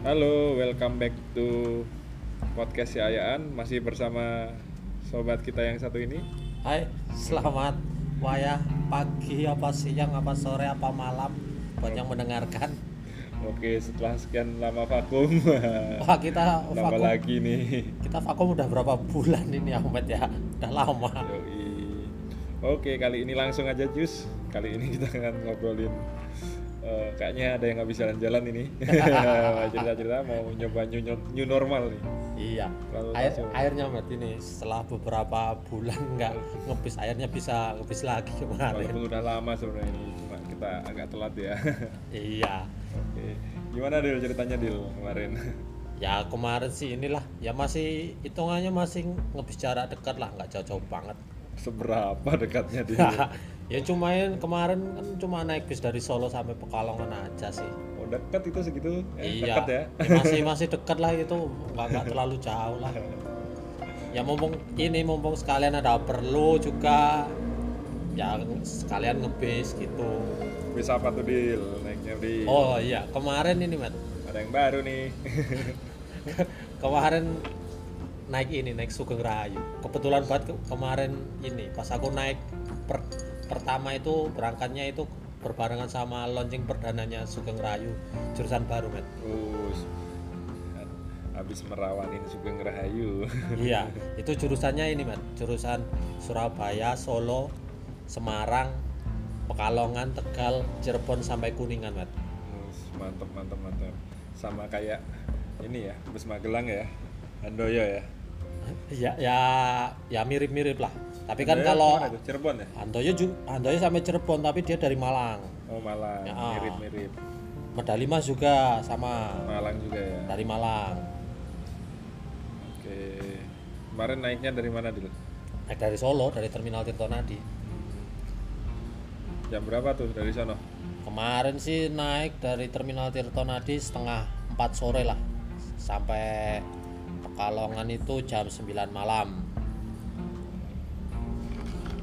Halo, welcome back to podcast si Ayaan Masih bersama sobat kita yang satu ini Hai, selamat wayah pagi apa siang apa sore apa malam buat yang mendengarkan. Oke, setelah sekian lama vakum Wah kita Nambah vakum, lagi nih kita vakum udah berapa bulan ini Ahmed ya? Udah lama. Yoi. Oke, kali ini langsung aja Jus Kali ini kita akan ngobrolin eh, Kayaknya ada yang nggak bisa jalan-jalan ini Cerita-cerita mau nyoba new, new normal nih Iya. Lalu Air, langsung. airnya Ahmed ini setelah beberapa bulan nggak ngebis airnya bisa ngebis lagi kemarin. Walaupun udah lama sebenarnya ini Cuma kita agak telat ya Iya. Oke, gimana Dil ceritanya Dil kemarin? Ya kemarin sih inilah ya masih hitungannya masih ngebis jarak dekat lah nggak jauh-jauh banget. Seberapa dekatnya Dil? ya cumain kemarin kan cuma naik bis dari Solo sampai Pekalongan aja sih. Oh dekat itu segitu? Eh, iya. Dekat ya? masih masih dekat lah itu nggak nggak terlalu jauh lah. Ya mumpung ini mumpung sekalian ada perlu juga ya sekalian ngebis gitu. Bisa apa tuh Dil? Naiknya Dil? Oh iya kemarin ini Mat Ada yang baru nih kemarin naik ini naik Sugeng Rayu kebetulan banget ke- kemarin ini pas aku naik per- pertama itu berangkatnya itu berbarengan sama launching perdananya Sugeng Rayu jurusan baru Met. Terus Habis merawanin Sugeng Rahayu. Iya itu jurusannya ini Met. Jurusan Surabaya Solo Semarang Pekalongan Tegal Cirebon sampai Kuningan Met. Terus, Mantep mantep mantep. Sama kayak ini ya Bus Magelang ya Handoyo ya ya ya ya mirip-mirip lah tapi kan kalau? Cirebon ya? Handoyo ju- Handoyo sampai Cirebon tapi dia dari Malang Oh Malang Ya. Mirip-mirip medali emas juga sama Malang juga ya dari Malang Oke Kemarin naiknya dari mana Dil? naik dari Solo dari terminal Tirtonadi Jam berapa tuh dari sana? kemarin sih naik dari terminal Tirtonadi setengah 4 sore lah sampai Pekalongan itu jam 9 malam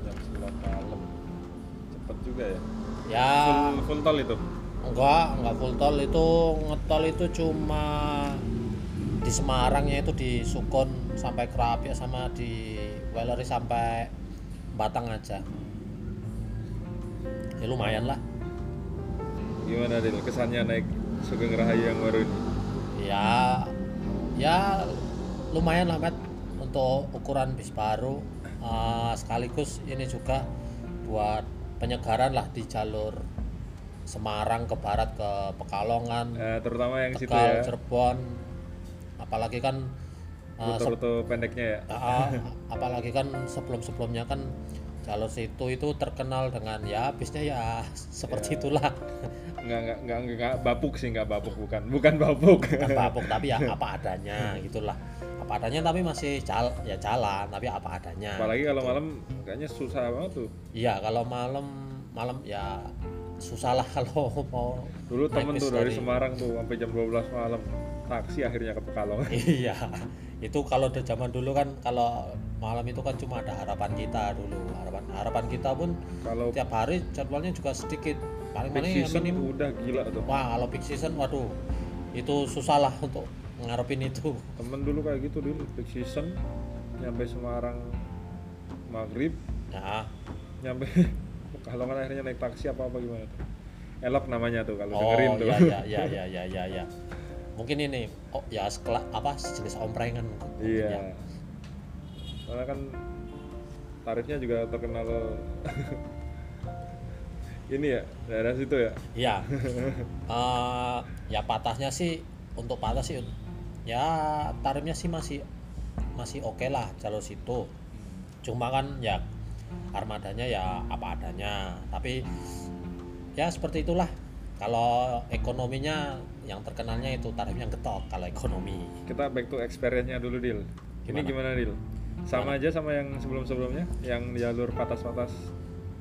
Jam 9 malam Cepet juga ya? ya Full, full tol itu? enggak enggak full tol itu ngetol itu cuma di Semarangnya itu di Sukun sampai Kerapia sama di Weleri sampai Batang aja ya lumayan lah Gimana Dil? Kesannya naik Sugeng Rahayu yang baru ini? ya ya lumayan lah Matt untuk ukuran bis baru. Eh, sekaligus ini juga buat penyegaran lah di jalur Semarang ke barat ke Pekalongan Eh, terutama yang situ Tegal ya. Cirebon. Apalagi kan se- rute-rute pendeknya ya? Ah, apalagi kan sebelum-sebelumnya kan jalur situ itu terkenal dengan ya bisnya ya seperti itulah. Nggak nggak nggak nggak bapuk sih nggak bapuk bukan bukan bapuk. Bukan babuk tapi ya apa adanya gitulah apa adanya tapi masih jal ya jalan tapi apa adanya apalagi kalau malam kayaknya susah banget tuh. Iya kalau malam malam ya susah lah kalau mau dulu temen tuh dari Semarang tuh sampai jam 12 malam taksi akhirnya ke Pekalongan. Iya itu kalau dari zaman dulu kan kalau malam itu kan cuma ada harapan kita dulu. Harapan harapan kita pun kalau tiap hari jadwalnya juga sedikit. Paling paling ya season minim udah gila tuh. Wah kalau peak season waduh itu susah lah untuk ngarepin itu temen dulu kayak gitu dulu peak season nyampe Semarang maghrib ya nyampe Pekalongan akhirnya naik taksi apa apa gimana tuh elok namanya tuh kalau oh dengerin tuh ya ya ya ya ya ya ya mungkin ini oh ya sekelas apa sejenis omprengan ya. Iya. Soalnya kan tarifnya juga terkenal ini ya daerah situ ya. Iya. Eh, ya patahnya sih untuk patah sih ya tarifnya sih masih masih oke lah jalur situ. Cuma kan ya armadanya ya apa adanya. Tapi ya seperti itulah. Kalau ekonominya yang terkenalnya itu tarifnya getok kalau ekonomi. Kita back to experience-nya dulu Dil. Ini gimana Dil? Sama aja sama yang sebelum-sebelumnya, yang jalur patas-patas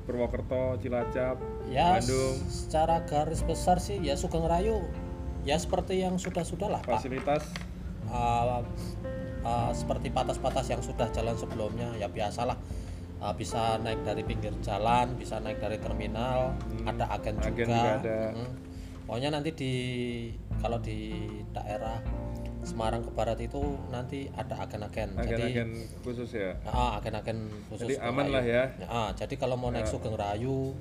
Purwokerto, Cilacap, Ya Bandung, secara garis besar sih ya Sugeng Rayu ya seperti yang sudah-sudah lah Pak. Uh, uh, seperti patas-patas yang sudah jalan sebelumnya ya biasalah uh, bisa naik dari pinggir jalan bisa naik dari terminal Hmm, ada agen, agen juga, juga ada. Mm. pokoknya nanti di kalau di daerah Semarang ke barat itu nanti ada agen-agen. Jadi agen-agen khusus ya ah, agen-agen khusus jadi aman Rayu. lah ya Ah, jadi kalau mau naik Sugeng Rayu,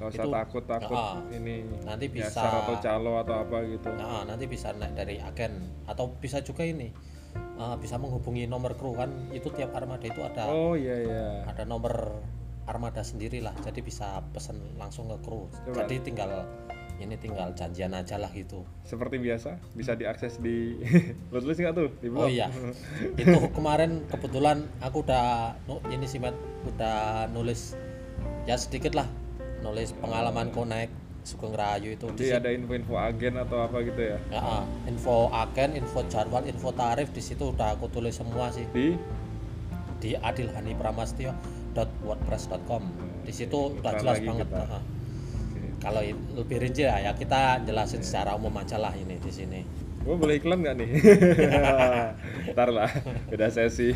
nggak usah Itu- takut takut Ah, ini nanti bisa- nyasar atau calo atau apa gitu. Nah, nanti bisa naik dari agen. Atau bisa juga ini ah, bisa menghubungi nomor kru kan. Itu tiap armada itu ada. Oh iya iya. Ada nomor armada sendiri lah jadi bisa pesen langsung ke kru. Coba. jadi tinggal ini tinggal janjian aja lah gitu. Seperti biasa bisa diakses di lo tulis nggak tuh? Di blog? oh iya. Itu kemarin kebetulan aku udah ini sih udah nulis. Ya sedikit lah nulis pengalamanku naik Sugeng Rayu itu di Jadi ada info-info agen atau apa gitu ya Ya, info agen, info jadwal, info tarif di situ udah aku tulis semua sih di di adilhanipramastio.wordpress.com. Di situ udah jelas banget. kita. ah. Kalau lebih rinci ya, ya kita jelasin secara umum aja lah ini di sini. Gue boleh iklan nggak nih? Ntar lah, beda sesi.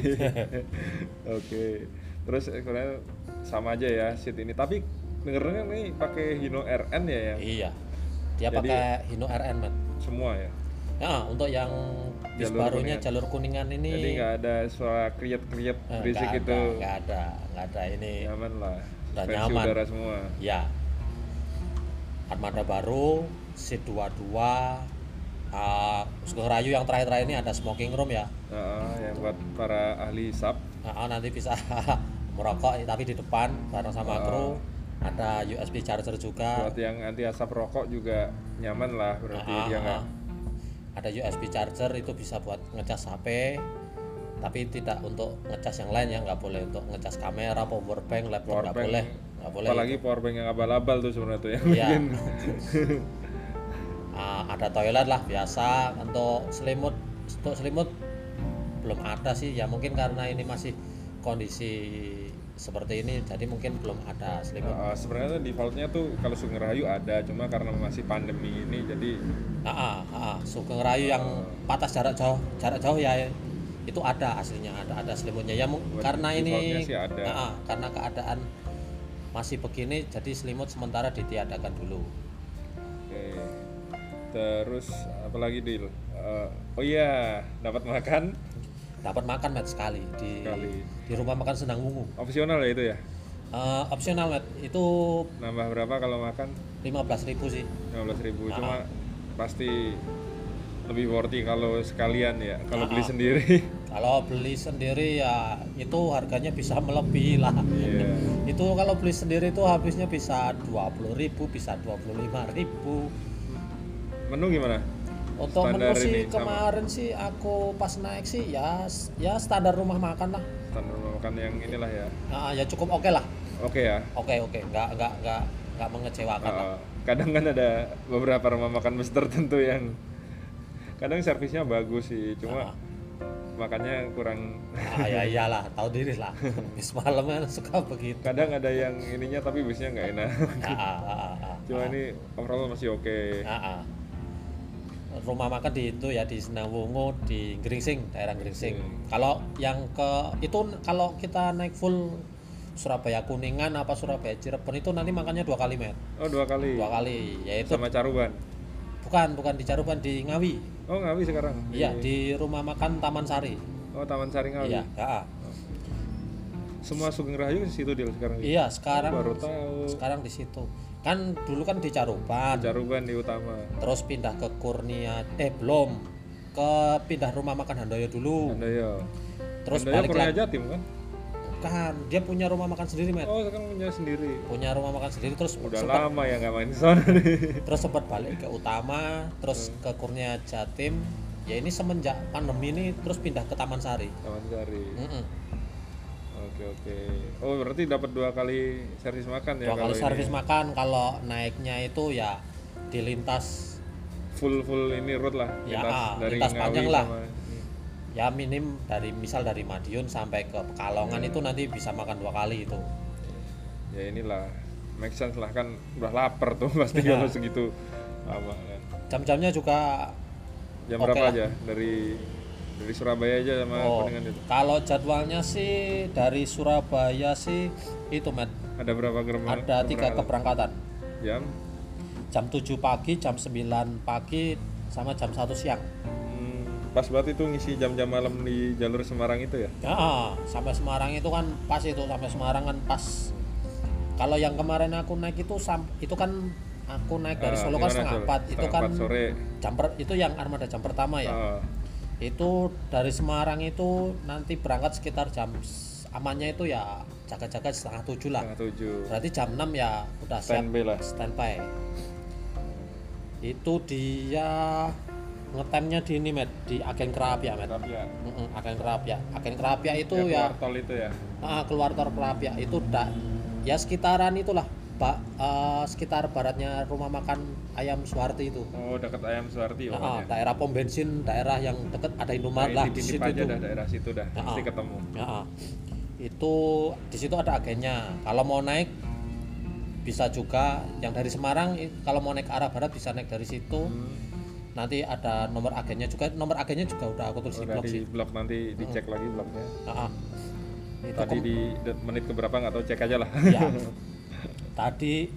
Oke. Terus sebenarnya sama aja ya seat ini. Tapi dengernya nih pakai Hino RN ya yang Iya. Dia Jadi- pakai Hino RN, Mat. semua ya. Ya, untuk yang bis Jalur barunya Kuningan. jalur kuningan ini Jadi nggak ada suara kriet-kriet eh, berisik nggak itu. ada, nggak ada, nggak ada ini. Nyaman lah. Udah Suspensi nyaman. udara semua. Ya. Armada baru, C22, uh, Sugeng Rayu yang terakhir-terakhir ini ada smoking room ya. Nah, yang buat para ahli sub. Nah, nanti bisa merokok tapi di depan bareng sama Ah. kru. Ada USB charger juga. Buat yang anti asap rokok juga nyaman lah berarti Ah, dia ah, nggak. Ada USB charger itu bisa buat ngecas HP. Tapi tidak untuk ngecas yang lain ya, nggak boleh untuk ngecas kamera, power bank, laptop nggak boleh, nggak boleh. Apalagi powerbank yang abal-abal tuh sebenarnya tuh yang Iya. bikin. Ah, ada toilet lah biasa untuk selimut untuk selimut belum ada sih ya mungkin karena ini masih kondisi seperti ini jadi mungkin belum ada selimut Uh, sebenarnya defaultnya tuh kalau Sugeng Rayu ada, cuma karena masih pandemi ini jadi ah, ah, ah, Sugeng Rayu yang patas jarak jauh jarak jauh ya itu ada aslinya ada ada selimutnya ya karena ini sih ada. karena keadaan masih begini jadi selimut sementara ditiadakan dulu oke. Terus apalagi deal? Uh, oh iya, dapat makan dapat makan mat sekali di Sekali. di rumah makan Senang Wungu opsional ya itu ya. Eh, opsional mat itu Nambah berapa kalau makan? 15.000 sih 15.000 Ah. cuma pasti lebih worthy kalau sekalian ya. Kalau beli ah. sendiri. kalau beli sendiri ya itu harganya bisa melebihi lah Iya. itu kalau beli sendiri itu habisnya bisa 20.000 bisa 25.000 Menu gimana? Untuk menu sih ini sama. kemarin sih aku pas naik sih ya ya standar rumah makan lah Standar makan yang inilah ya. Nah, ya cukup oke lah Oke ya. oke oke nggak nggak nggak nggak mengecewakan lah Uh, kadang kan ada beberapa rumah makan bus tertentu yang kadang servisnya bagus sih, cuma Ah. makannya kurang. ah, ya iyalah tahu diri lah bis kan suka begitu Kadang ada yang ininya tapi busnya nggak enak. Ah, ah, ah, ah, Cuma ah. ini overall masih oke. Ah, ah. Rumah makan di itu ya di Senawungu di Gringsing daerah Gringsing kalau yang ke itu kalau kita naik full Surabaya Kuningan apa Surabaya Cirebon itu nanti makannya dua kali met Oh dua kali. dua kali yaitu Sama caruban. bukan bukan di Caruban di Ngawi Oh Ngawi sekarang. iya di rumah makan Taman Sari Oh Taman Sari Ngawi. iya ya. Semua Sugeng Rayu di situ deal sekarang. iya sekarang Baru tahu. sekarang di situ kan dulu kan di Caruban Caruban di utama. terus pindah ke Kurnia eh belum ke pindah rumah makan Handoyo dulu Handoyo. terus Handoyo balik lagi Jatim kan? Bukan, dia punya rumah makan sendiri, Met. Oh sekarang punya sendiri. Punya rumah makan sendiri terus Udah sempat, lama ya nggak main sana nih. terus sempat balik ke Utama, terus Hmm. ke Kurnia Jatim. Ya ini semenjak pandemi ini terus pindah ke Taman Sari. Taman Sari. Mm-mm. Oke oke. Oh berarti dapat dua kali servis makan ya Dua kali servis makan kalau naiknya itu ya di lintas full full ini route lah. Ya, lintas ah, dari lintas panjang lah. sama- ya minim dari misal dari Madiun sampai ke Pekalongan Hmm. itu nanti bisa makan dua kali itu. Ya inilah make sense lah kan udah lapar tuh pasti Ya. kalau segitu lama kan. Jam-jamnya juga Jam Oke berapa lah. aja dari dari Surabaya aja sama oh, Kuningan itu? kalau jadwalnya sih dari Surabaya sih itu Met Ada berapa gerbang? ada tiga keberangkatan jam. jam 7 pagi, jam 9 pagi, sama jam 1 siang. Hmm, pas banget itu ngisi jam-jam malam di jalur Semarang itu ya Ya, sampai Semarang itu kan pas itu sampai Semarang kan pas. Kalau yang kemarin aku naik itu sam itu kan aku naik dari Ah, Solo kan gimana, setengah empat itu kan sore jam per- itu yang armada jam pertama ya. Ah, Itu dari Semarang itu nanti berangkat sekitar jam amannya itu ya jaga-jaga setengah tujuh lah. setengah tujuh Berarti jam 6 ya udah siap Standby lah. standby. Itu dia ngetemnya di ini met di agen Kerapia met. tapi ya Mm-mm, agen Kerapia. Agen Kerapia itu yang ya keluar tol itu ya ah, keluar tol Kerapia itu da, ya sekitaran itulah Pak eh, sekitar baratnya rumah makan ayam Suwarti itu. oh dekat ayam Suwarti Ah, pokoknya daerah pom bensin, daerah yang deket ada Indomaret Nah, lah di situ aja tuh. dah daerah situ dah Ah, pasti ketemu Ya, ah. itu di situ ada agennya. Kalau mau naik bisa juga yang dari Semarang kalau mau naik ke arah barat bisa naik dari situ. Hmm, Nanti ada nomor agennya juga. Nomor agennya juga udah aku tulis di udah blog di sih. blog nanti dicek lagi blognya Ah, ah. Itu tadi di menit keberapa nggak tahu cek aja lah ya. Tadi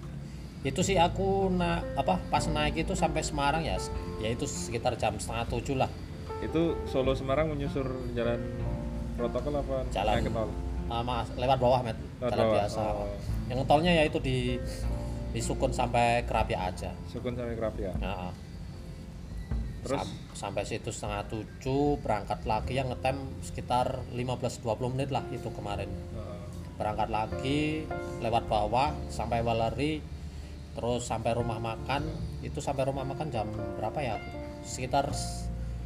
itu sih aku na apa pas naik itu sampai Semarang ya, ya itu sekitar jam setengah tujuh lah. itu Solo Semarang menyusur jalan protokol apa Jalan. naik ke tol Ah, mas, lewat bawah met, Lewat jalan bawah, biasa. oh. Yang tolnya ya itu di di Sukun sampai Kerapia aja. Sukun sampai Kerapia Nah, terus sam- sampai situ setengah tujuh berangkat lagi yang ngetem sekitar 15-20 menit lah itu kemarin eh, berangkat lagi lewat bawah sampai Waleri terus sampai rumah makan. Itu sampai rumah makan jam berapa ya? Sekitar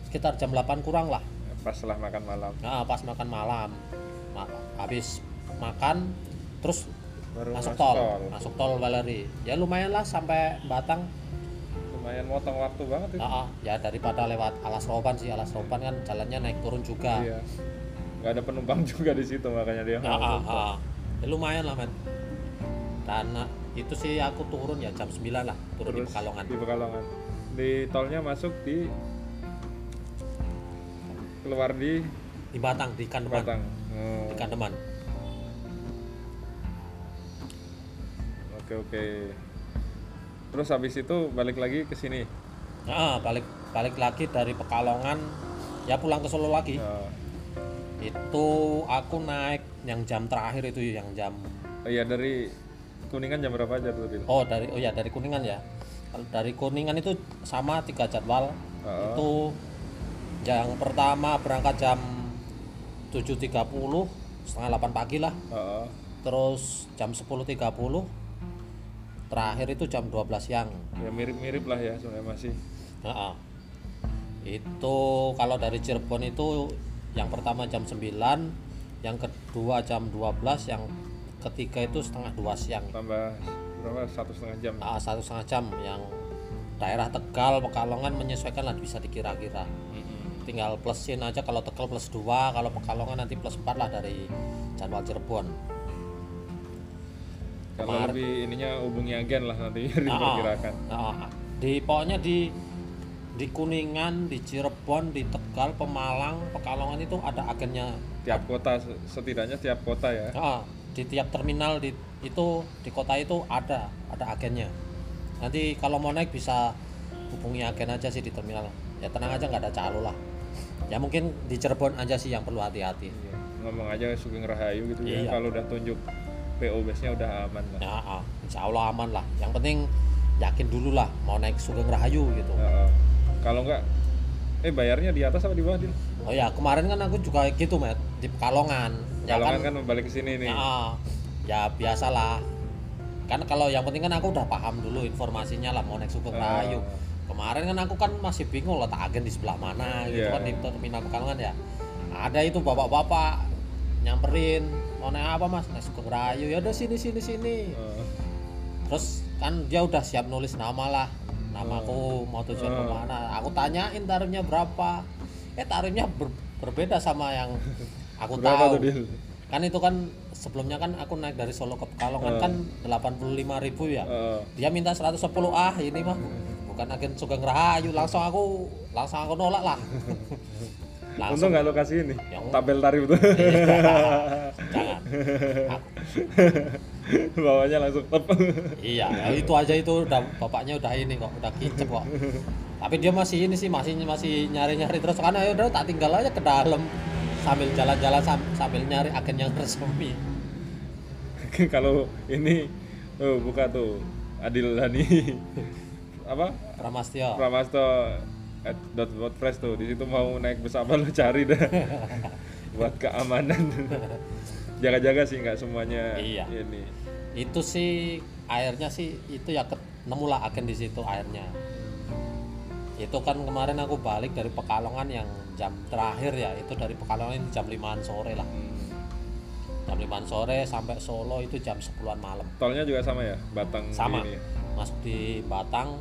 sekitar jam 8 kurang lah. Pas setelah makan malam. Nah pas makan malam. Ma- habis makan terus baru masuk tol. Masuk tol Waleri. Ya lumayan lah sampai Batang. Lumayan motong waktu banget itu. Ah, ah, ya daripada lewat Alas Roban sih, Alas Roban kan jalannya naik turun juga. iya nggak ada penumpang juga di situ makanya dia Ah, ah, tol. ah. Ya, lumayan lah, men. Karena itu sih aku turun ya jam 9 lah, turun di Terus Pekalongan. di Pekalongan di tolnya masuk di keluar di Di Batang, di Kandeman. Batang oh, Di Kandeman. oke oke terus habis itu balik lagi ke sini Ah, balik balik lagi dari Pekalongan ya pulang ke Solo lagi. Ya, Itu aku naik yang jam terakhir itu yang jam oh iya dari kuningan jam berapa aja tuh? Oh, dari oh ya dari Kuningan ya. Dari Kuningan itu sama tiga jadwal. Oh. itu yang pertama berangkat jam 7.30 setengah 8 pagi lah Oh, terus jam 10.30 terakhir itu jam 12 siang ya mirip-mirip lah ya sebenarnya masih Nah, itu kalau dari Cirebon itu yang pertama jam 9 yang kedua jam 12 yang ketiga itu setengah dua siang. Tambah berapa? Satu setengah jam. Nah, satu setengah jam. Yang daerah Tegal Pekalongan menyesuaikan lah bisa dikira-kira. Tinggal plusin aja kalau Tegal plus 2 kalau Pekalongan nanti plus 4 lah dari jadwal Cirebon. Kalau Kemar- lebih ininya hubungi agen lah nanti Ah, diperkirakan. Ah, di pokoknya di di Kuningan di Cirebon di Tegal Pemalang Pekalongan itu ada agennya. Tiap kota setidaknya tiap kota ya. Ah, di tiap terminal di itu di kota itu ada ada agennya. Nanti kalau mau naik bisa hubungi agen aja sih di terminal. Ya tenang aja nggak ada calo lah. Ya mungkin di Cirebon aja sih yang perlu hati-hati. Iya. ngomong aja Sugeng Rahayu gitu ya. Iya. kalau udah tunjuk PO base nya udah aman lah. Ya ah, insya Allah aman lah. Yang penting yakin dulu lah mau naik Sugeng Rahayu gitu. Heeh. Kalau enggak eh bayarnya di atas apa di bawah Dil? oh ya kemarin kan aku juga gitu met. Di Pekalongan ya kalau kan, kan balik ke sini nih. Ya, ya biasalah. Kan kalau yang penting kan aku udah paham dulu informasinya lah mau naik Sugeng Ah. Rahayu kemarin kan aku kan masih bingung letak agen di sebelah mana gitu Iya. kan di terminal Pekalongan ya. Ada itu bapak-bapak nyamperin mau naik apa mas? Naik Sugeng Rahayu ya udah sini sini sini. Heeh. terus kan dia udah siap nulis nama lah namaku mau tujuan Oh. ke mana? Aku tanyain tarifnya berapa. Eh tarifnya ber- berbeda sama yang aku berapa tahu. tuh kan itu kan sebelumnya kan aku naik dari Solo ke Pekalongan kan 85.000 ya. Heeh. dia minta 110 ah ini mah. Bukan agen Sugeng Rahayu langsung aku langsung aku nolak lah. Untung langsung nggak lokasi ini Yang- tabel tarif tuh jangan. Aku- bawahnya langsung tep iya ya itu aja itu udah bapaknya udah ini kok udah kicep kok. Tapi dia masih ini sih masih masih nyari nyari terus. Karena ya udah tak tinggal aja ke dalam. Sambil jalan-jalan sam- sambil nyari agen yang resmi kalau ini oh, buka tuh Adil Dhani apa? Pramastio Pramasto at dot wordpress tuh. Di situ mau naik bus apa lu cari dah. Buat keamanan. Jaga-jaga sih nggak semuanya Iya. ini itu sih airnya sih itu ya ketemu lah agen di situ airnya. Itu kan kemarin aku balik dari Pekalongan yang jam terakhir ya itu dari Pekalongan jam 5an sore lah. Jam 5an sore sampai Solo itu jam 10an malam. Tolnya juga sama ya Batang sama. ini masuk di Batang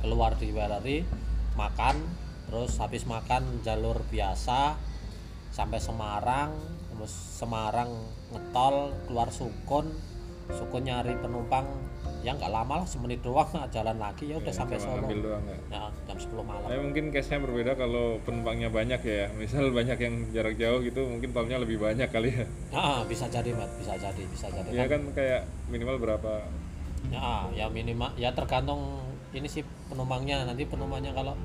keluar di Weleri makan terus habis makan jalur biasa sampai Semarang terus Semarang ngetol keluar Sukun Sukun nyari penumpang ya nggak lama lah semenit doang nah, jalan lagi ya udah Ya, sampai Solo doang ya. ya, jam 10 malam Tapi mungkin case-nya berbeda kalau penumpangnya banyak ya. Misal banyak yang jarak jauh gitu, mungkin tolnya lebih banyak kali ya. Ah, bisa jadi Mat bisa jadi bisa jadi Iya kan kayak minimal berapa? Ya, ya minimal ya tergantung ini sih penumpangnya nanti penumpangnya kalau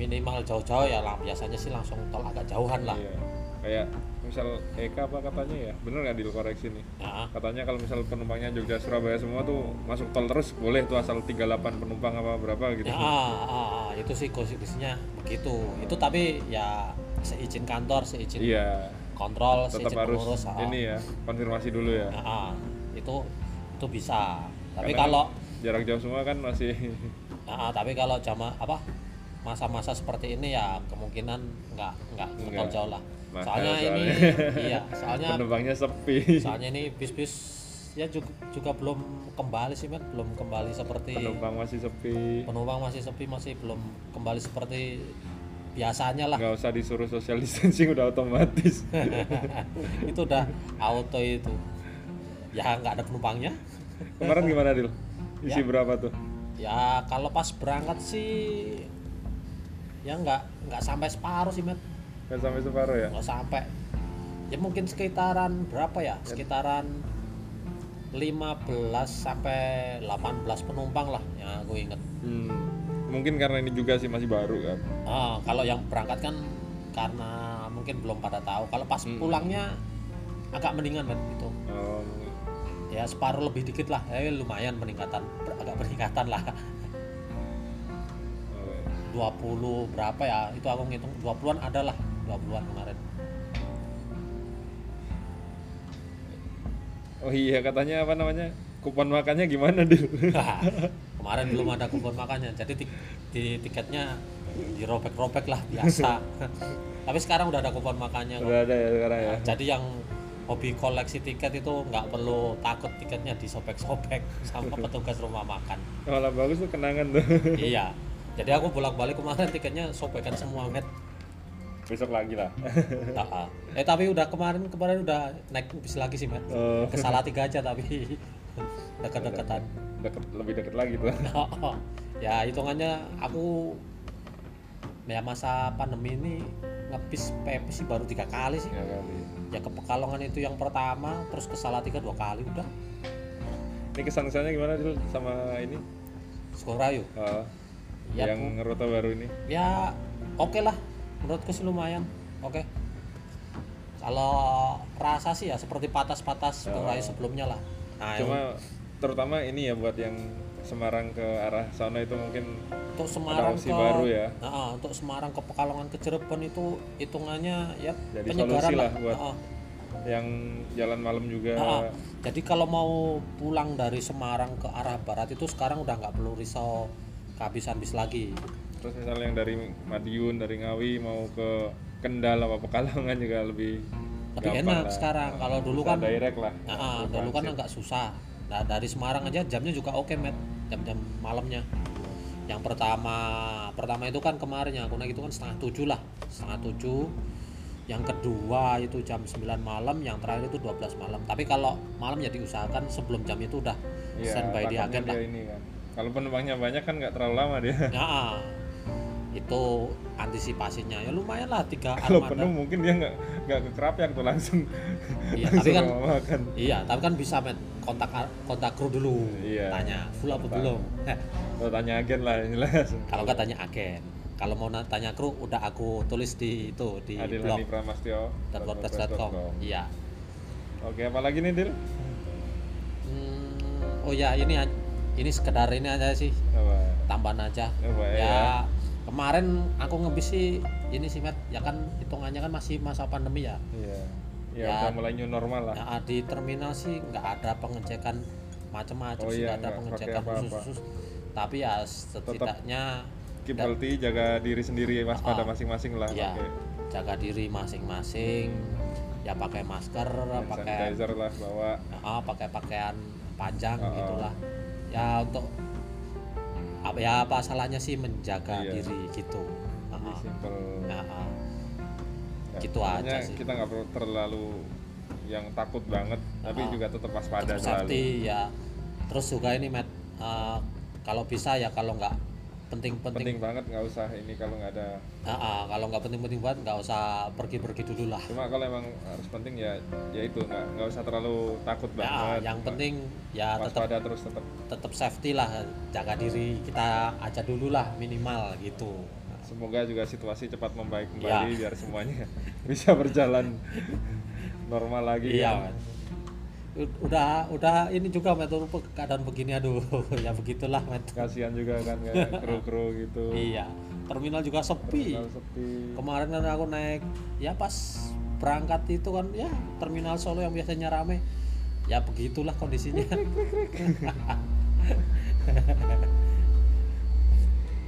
minimal jauh-jauh ya lah biasanya sih langsung tol agak jauhan lah. Iya. Kayak misal Eka apa katanya ya? Bener nggak di koreksi nih? Ya, Katanya kalau misal penumpangnya Jogja Surabaya semua tuh masuk tol terus boleh tuh asal 38 penumpang apa berapa gitu. ya ah, ah, ah, itu sih kondisinya begitu. Itu tapi ya seizin kantor, seizin Iya. kontrol, Tetap seizin harus pengurus. ah. ini ya, konfirmasi dulu ya. Ya, ah, itu itu bisa. Tapi Karena kalau jarak jauh semua kan masih ah, ah, tapi kalau jama apa masa-masa seperti ini ya kemungkinan nggak nggak Nggak. jauh lah. Mahal Soalnya ini soalnya. iya, soalnya penumpangnya sepi. soalnya ini bis-bis ya juga, juga belum kembali sih men belum kembali seperti Penumpang masih sepi. penumpang masih sepi masih belum kembali seperti biasanya lah nggak usah disuruh social distancing udah otomatis itu udah auto itu ya nggak ada penumpangnya kemarin gimana Dil? isi Ya. berapa tuh? ya kalau pas berangkat sih ya nggak nggak sampai separuh sih men nggak sampai separuh ya? nggak sampai ya mungkin sekitaran berapa ya sekitaran 15 sampai 18 penumpang lah yang aku inget Hmm. mungkin karena ini juga sih masih baru kan Ah, kalau yang berangkat kan karena mungkin belum pada tahu. Kalau pas Hmm. pulangnya agak mendingan kan gitu. Oh, Ya separuh lebih dikit lah. Eh lumayan peningkatan, agak peningkatan lah. Oh. 20 berapa ya? Itu aku ngitung 20-an ada lah. 20-an kemarin. oh iya katanya apa namanya kupon makannya gimana Dil? kemarin belum ada kupon makannya. Jadi ti- di tiketnya dirobek-robek lah biasa. Tapi sekarang udah ada kupon makannya kok. udah ada ya sekarang ya Jadi yang hobi koleksi tiket itu nggak perlu takut tiketnya disobek-sobek sama petugas rumah makan. malah bagus tuh kenangan tuh iya. Jadi aku bolak-balik kemarin tiketnya sobekan semua met. besok lagi lah Ah, ah. Eh tapi udah kemarin kemarin udah naik bis lagi sih met. oh, Ke Salatiga aja tapi dekat-dekatan. deket lebih deket lagi tuh ya hitungannya aku ya masa pandemi ini ngebis PP sih baru tiga kali sih. ya kali Ya ke Pekalongan itu yang pertama, terus ke Salatiga dua kali udah. ini kesan kesannya gimana Dil sama ini Skorayu. Oh, Ya, yang rute baru ini? Ya oke lah. Menurutku sih lumayan. Oke. Kalau rasa sih ya seperti patas-patas Oh. Sebelumnya lah. Nah yang cuma terutama ini ya buat yang Semarang ke arah sana itu mungkin untuk Semarang ke baru ya. Nah, untuk Semarang ke Pekalongan ke Cirebon itu hitungannya ya Jadi penyegaran lah. lah buat- Nah, yang jalan malam juga. Nah, jadi kalau mau pulang dari Semarang ke arah barat itu sekarang udah nggak perlu risau kehabisan bis lagi terus misalnya yang dari Madiun dari Ngawi mau ke Kendal apa Pekalongan juga lebih lebih enak lah. sekarang kalau dulu kan direct lah Nah, ah, dulu kan agak susah. Nah, dari Semarang aja jamnya juga oke, Met. Jam-jam malamnya. Yang pertama, pertama itu kan kemarin yang aku naik itu kan setengah tujuh lah, setengah tujuh. Yang kedua itu jam 9 malam, yang terakhir itu 12 malam. Tapi kalau malam ya diusahakan sebelum jam itu udah Iya, standby di agen lah. ini kan kalau penumpangnya banyak kan nggak terlalu lama dia. Ya, itu antisipasinya. Ya lumayan lah tiga Kalau armada. penuh mungkin dia nggak nggak ke keramik tuh langsung. Iya, langsung tapi kan- makan. iya tapi kan bisa met kontak kontak kru dulu. Iya. tanya full apa belum? Eh, tanya agen lah yang jelas. kalau nggak tanya agen. Kalau mau tanya kru udah aku tulis di itu di Adil blog. Wordpress.com iya. Oke, apa lagi nih Dil? Hmm, oh ya ini ini sekedar ini aja sih Apa? tambahan aja Apa ya? ya kemarin aku ngebis sih ini sih met ya kan hitungannya kan masih masa pandemi ya Iya. Ya, Ya. udah mulai new normal lah. Nah, di terminal sih nggak ada pengecekan macam-macam Oh sih iya, nggak ada pengecekan khusus-khusus tapi ya setidaknya Keep dan- healthy, jaga diri sendiri, waspada Ah, masing-masing lah. ya jaga diri masing-masing ya pakai masker pakai sanitizer lah bawa. ah, pakai pakaian panjang ah. gitulah ya untuk apa ya apa salahnya sih menjaga Iya. diri gitu Ah, ah. Nah, ah. Ya, gitu aja sih. Kita nggak perlu terlalu yang takut banget, tapi Ah. juga tetap waspada Tetap selalu. ya terus juga ini Matt eh, kalau bisa ya kalau nggak penting-penting Penting banget nggak usah ini kalau nggak ada. Ah, ah, kalau nggak penting-penting banget nggak usah pergi-pergi dulu lah Cuma kalau emang harus penting ya, ya itu nggak nggak usah terlalu takut ya, banget. yang penting ya tetap waspada terus tetap. tetap safety lah jaga diri kita aja dulu lah minimal gitu Semoga juga situasi cepat membaik Ya. kembali biar semuanya bisa berjalan normal lagi. iya kan. Udah udah ini juga untuk keadaan begini aduh. Ya begitulah Matt Kasihan juga kan kayak kru-kru gitu. iya terminal juga sepi. Terminal sepi. kemarin kan aku naik ya pas berangkat itu kan ya terminal Solo yang biasanya rame. Ya begitulah kondisinya.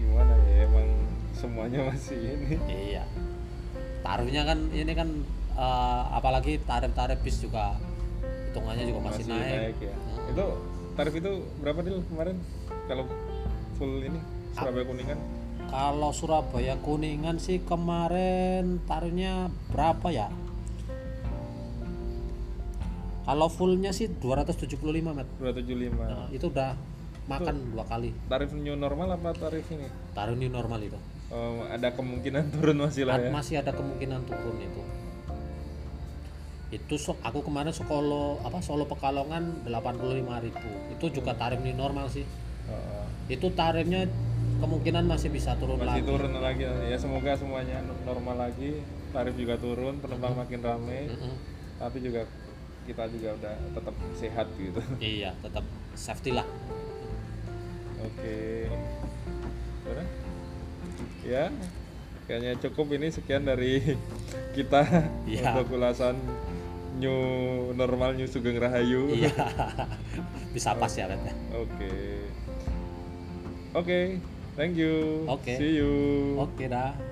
Gimana ya emang semuanya masih ini. iya. Tarifnya kan ini kan eh, apalagi tarif-tarif bis juga hitungannya juga masih, naik, ya. Hmm. Itu tarif itu berapa dil kemarin kalau full ini Surabaya Kuningan? kalau Surabaya Kuningan sih kemarin tarifnya berapa ya kalau fullnya sih 275 met 275. Nah, itu udah makan dua kali Tarif new normal apa tarif ini? tarif new normal itu Oh, ada kemungkinan turun masih lah ya. masih ada kemungkinan turun itu itu so- aku kemarin Solo apa Solo Pekalongan 85.000 itu juga tarif new normal sih. Oh, itu tarifnya kemungkinan masih bisa turun masih lagi. turun lagi ya semoga semuanya normal lagi. Tarif juga turun penumpang makin ramai Mm-mm. tapi juga kita juga udah tetap sehat gitu. Iya tetap safety lah. Oke. Udah? ya kayaknya cukup. Ini sekian dari kita Iya. untuk ulasan new normal new Sugeng Rahayu. Iya. Bisa pas ya ya. oke. Oke thank you. Oke. see you. Oke dah